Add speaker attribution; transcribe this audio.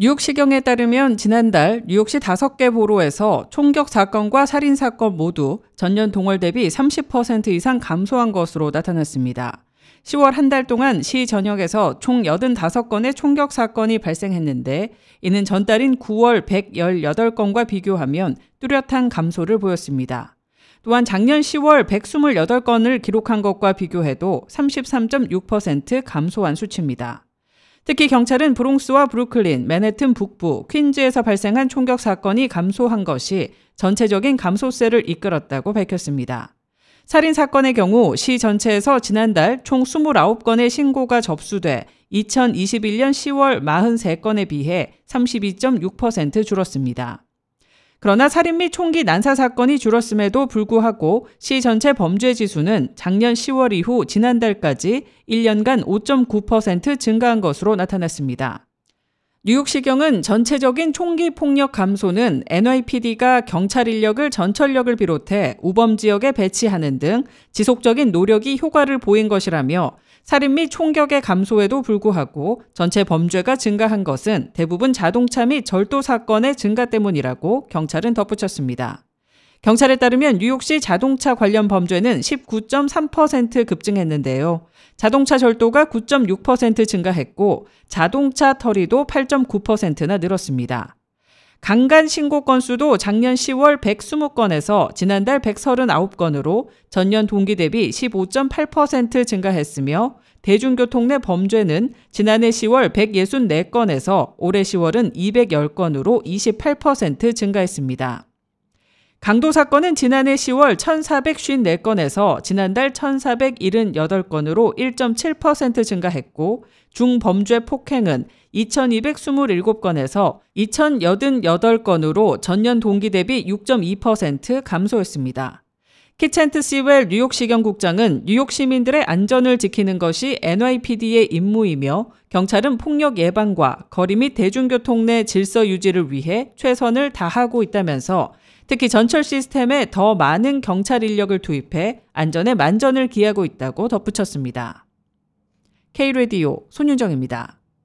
Speaker 1: 뉴욕시경에 따르면 지난달 뉴욕시 5개 보로에서 총격 사건과 살인 사건 모두 전년 동월 대비 30% 이상 감소한 것으로 나타났습니다. 10월 한 달 동안 시 전역에서 총 85건의 총격 사건이 발생했는데 이는 전달인 9월 118건과 비교하면 뚜렷한 감소를 보였습니다. 또한 작년 10월 128건을 기록한 것과 비교해도 33.6% 감소한 수치입니다. 특히 경찰은 브롱스와 브루클린, 맨해튼 북부, 퀸즈에서 발생한 총격 사건이 감소한 것이 전체적인 감소세를 이끌었다고 밝혔습니다. 살인 사건의 경우 시 전체에서 지난달 총 29건의 신고가 접수돼 2021년 10월 43건에 비해 32.6% 줄었습니다. 그러나 살인 및 총기 난사 사건이 줄었음에도 불구하고 시 전체 범죄 지수는 작년 10월 이후 지난달까지 1년간 5.9% 증가한 것으로 나타났습니다. 뉴욕시경은 전체적인 총기 폭력 감소는 NYPD가 경찰 인력을 전철력을 비롯해 우범 지역에 배치하는 등 지속적인 노력이 효과를 보인 것이라며 살인 및 총격의 감소에도 불구하고 전체 범죄가 증가한 것은 대부분 자동차 및 절도 사건의 증가 때문이라고 경찰은 덧붙였습니다. 경찰에 따르면 뉴욕시 자동차 관련 범죄는 19.3% 급증했는데요. 자동차 절도가 9.6% 증가했고 자동차 터리도 8.9%나 늘었습니다. 강간 신고 건수도 작년 10월 120건에서 지난달 139건으로 전년 동기 대비 15.8% 증가했으며 대중교통 내 범죄는 지난해 10월 164건에서 올해 10월은 210건으로 28% 증가했습니다. 강도 사건은 지난해 10월 1,454건에서 지난달 1,478건으로 1.7% 증가했고 중범죄 폭행은 2,227건에서 2,088건으로 전년 동기 대비 6.2% 감소했습니다. 키첸트 시웰 뉴욕시경국장은 뉴욕 시민들의 안전을 지키는 것이 NYPD의 임무이며 경찰은 폭력 예방과 거리 및 대중교통 내 질서 유지를 위해 최선을 다하고 있다면서 특히 전철 시스템에 더 많은 경찰 인력을 투입해 안전에 만전을 기하고 있다고 덧붙였습니다. K-Radio 손윤정입니다.